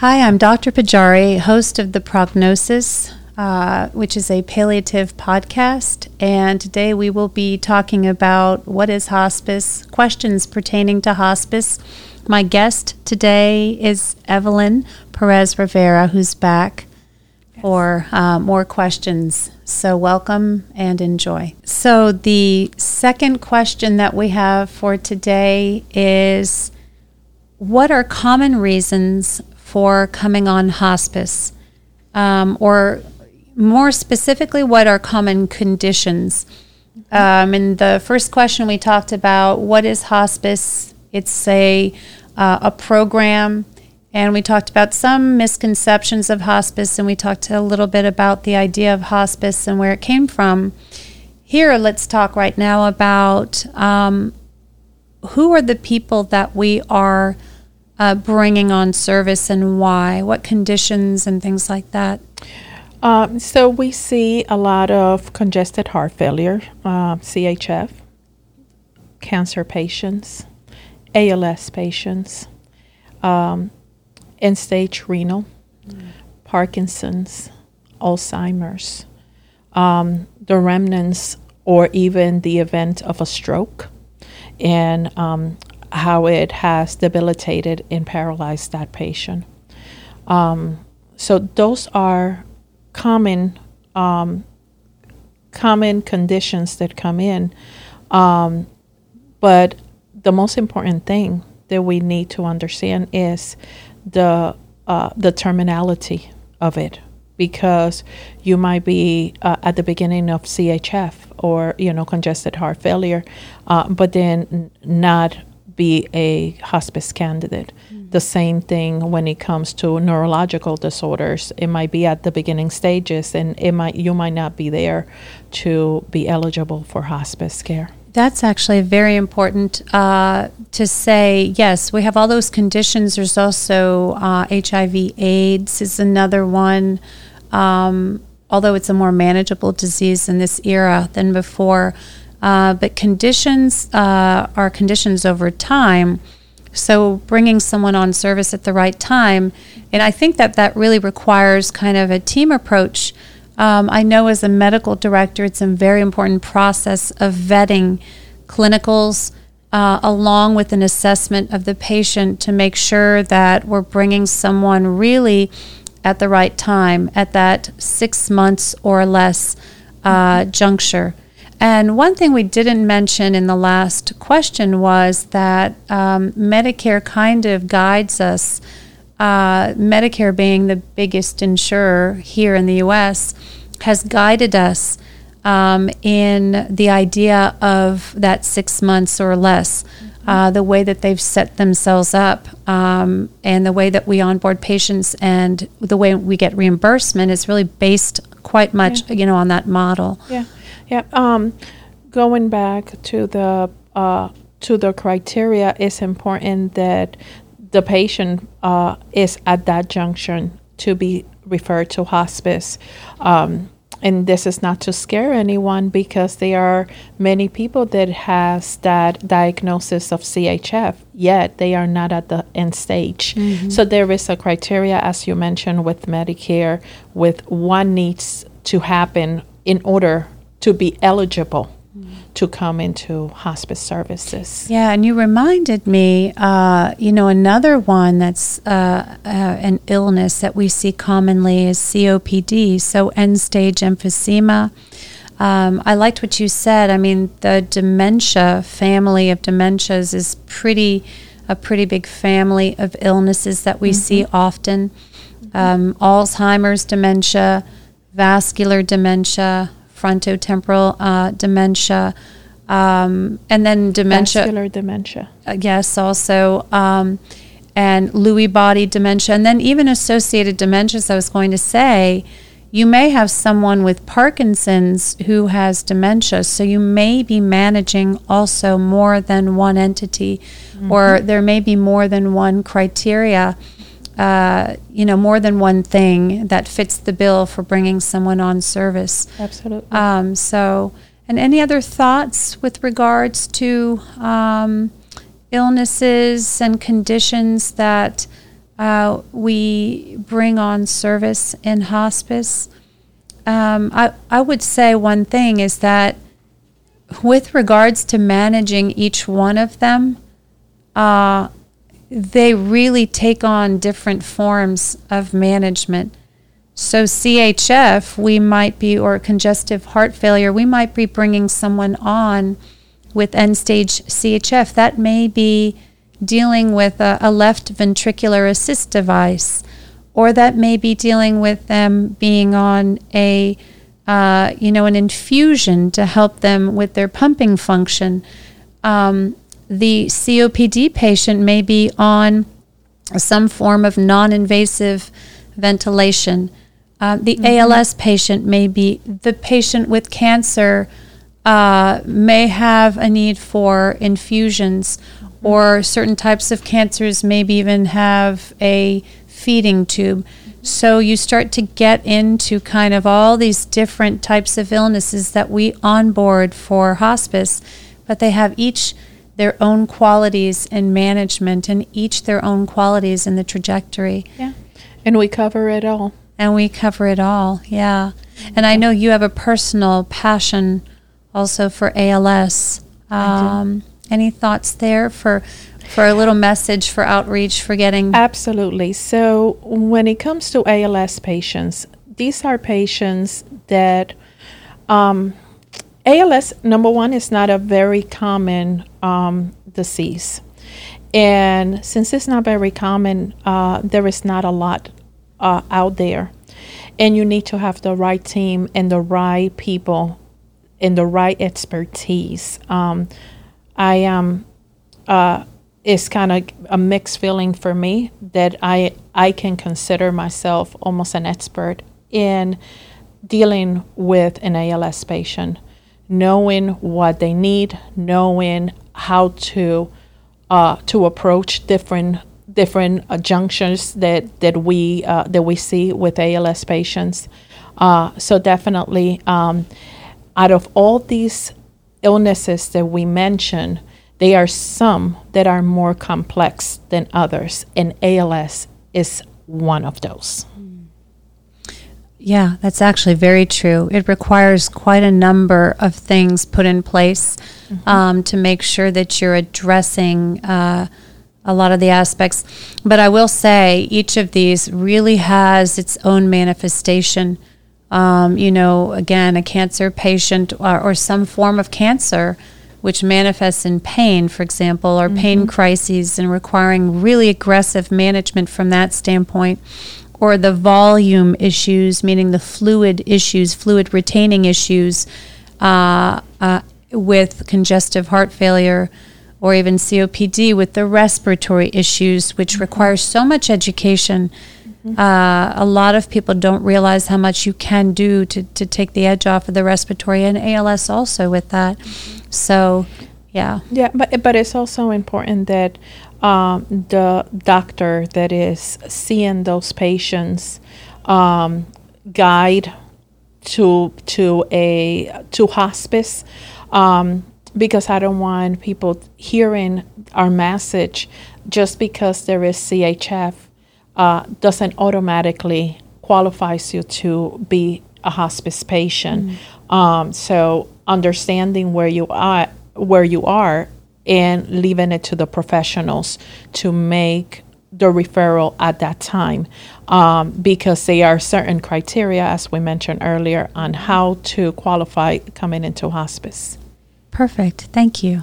Hi, I'm Dr. Pajari, host of The Prognosis, uh, which is a palliative podcast. And today we will be talking about what is hospice, questions pertaining to hospice. My guest today is Evelyn Perez Rivera, who's back for uh, more questions. So, welcome and enjoy. So, the second question that we have for today is What are common reasons for coming on hospice? Um, or more specifically, what are common conditions? Um, in the first question, we talked about what is hospice? It's a, uh, a program and we talked about some misconceptions of hospice, and we talked a little bit about the idea of hospice and where it came from. Here, let's talk right now about um, who are the people that we are uh, bringing on service and why, what conditions and things like that. Um, so we see a lot of congested heart failure, uh, CHF, cancer patients, ALS patients, um, end stage renal, mm. Parkinson's, Alzheimer's, um, the remnants, or even the event of a stroke, and um, how it has debilitated and paralyzed that patient. Um, so those are common um, common conditions that come in, um, but the most important thing that we need to understand is the uh, the terminality of it because you might be uh, at the beginning of CHF or you know congested heart failure, uh, but then not be a hospice candidate. Mm-hmm. The same thing when it comes to neurological disorders. It might be at the beginning stages, and it might you might not be there to be eligible for hospice care. That's actually very important uh, to say. Yes, we have all those conditions. There's also uh, HIV/AIDS is another one. Um, although it's a more manageable disease in this era than before, uh, but conditions uh, are conditions over time. So bringing someone on service at the right time, and I think that that really requires kind of a team approach um, I know as a medical director, it's a very important process of vetting clinicals uh, along with an assessment of the patient to make sure that we're bringing someone really at the right time, at that six months or less uh, juncture. And one thing we didn't mention in the last question was that um, Medicare kind of guides us uh, Medicare being the biggest insurer here in the U.S., has guided us um, in the idea of that six months or less. Mm-hmm. Uh, the way that they've set themselves up um, and the way that we onboard patients and the way we get reimbursement is really based quite much, yeah. you know, on that model. Yeah, yeah. Um, going back to the uh, to the criteria, it's important that the patient uh, is at that junction to be referred to hospice. Um, and this is not to scare anyone because there are many people that has that diagnosis of CHF yet they are not at the end stage. Mm-hmm. So there is a criteria as you mentioned with Medicare with what needs to happen in order to be eligible to come into hospice services. Yeah, and you reminded me, uh, you know, another one that's uh, uh, an illness that we see commonly is COPD, so end stage emphysema. Um, I liked what you said. I mean, the dementia family of dementias is pretty a pretty big family of illnesses that we mm-hmm. see often. Um, Alzheimer's dementia, vascular dementia, frontotemporal uh, dementia, um, and then dementia. Vascular dementia. Uh, yes, also. Um, and Lewy body dementia, and then even associated dementias. I was going to say, you may have someone with Parkinson's who has dementia, so you may be managing also more than one entity, mm-hmm. or there may be more than one criteria uh, you know, more than one thing that fits the bill for bringing someone on service. Absolutely. Um, so, and any other thoughts with regards to um, illnesses and conditions that uh, we bring on service in hospice. Um, I, I would say one thing is that with regards to managing each one of them, uh, they really take on different forms of management. So, CHF, we might be, or congestive heart failure, we might be bringing someone on with end stage CHF. That may be dealing with a, a, left ventricular assist device, or that may be dealing with them being on a, uh, you know, an infusion to help them with their pumping function. Um, the COPD patient may be on some form of non-invasive ventilation. Uh, the mm-hmm. ALS patient may be the patient with cancer. Uh, may have a need for infusions or certain types of cancers maybe even have a feeding tube. So you start to get into kind of all these different types of illnesses that we onboard for hospice, but they have each their own qualities in management and each their own qualities in the trajectory. Yeah. And we cover it all. And we cover it all, yeah. And I know you have a personal passion also for ALS. Um, any thoughts there for for a little message for outreach for getting Absolutely. So when it comes to ALS patients, these are patients that um, ALS number one is not a very common um, disease, and since it's not very common, uh, there is not a lot uh, out there, and you need to have the right team and the right people and the right expertise. Um, I am. Uh, it's kind of a mixed feeling for me that I I can consider myself almost an expert in dealing with an ALS patient, knowing what they need, knowing how to uh, to approach different different uh, junctions that that we uh, that we see with ALS patients. Uh, so definitely, um, out of all these illnesses that we mention, there are some that are more complex than others, and ALS is one of those. Yeah, that's actually very true. It requires quite a number of things put in place mm-hmm. um, to make sure that you're addressing uh, a lot of the aspects. But I will say each of these really has its own manifestation um, you know, again, a cancer patient or, or, some form of cancer which manifests in pain, for example, or mm-hmm. pain crises and requiring really aggressive management from that standpoint, or the volume issues, meaning the fluid issues, fluid retaining issues uh, uh, with congestive heart failure or even COPD with the respiratory issues, which mm-hmm. requires so much education Mm-hmm. Uh, a lot of people don't realize how much you can do to, to take the edge off of the respiratory and ALS also with that. Mm-hmm. So, yeah. Yeah, but but it's also important that um, the doctor that is seeing those patients um, guide to to a to hospice um, because I don't want people hearing our message just because there is CHF uh, doesn't automatically qualifies you to be a hospice patient. Mm. Um, so understanding where you are, where you are, and leaving it to the professionals to make the referral at that time, um, because there are certain criteria, as we mentioned earlier, on how to qualify coming into hospice. Perfect. Thank you.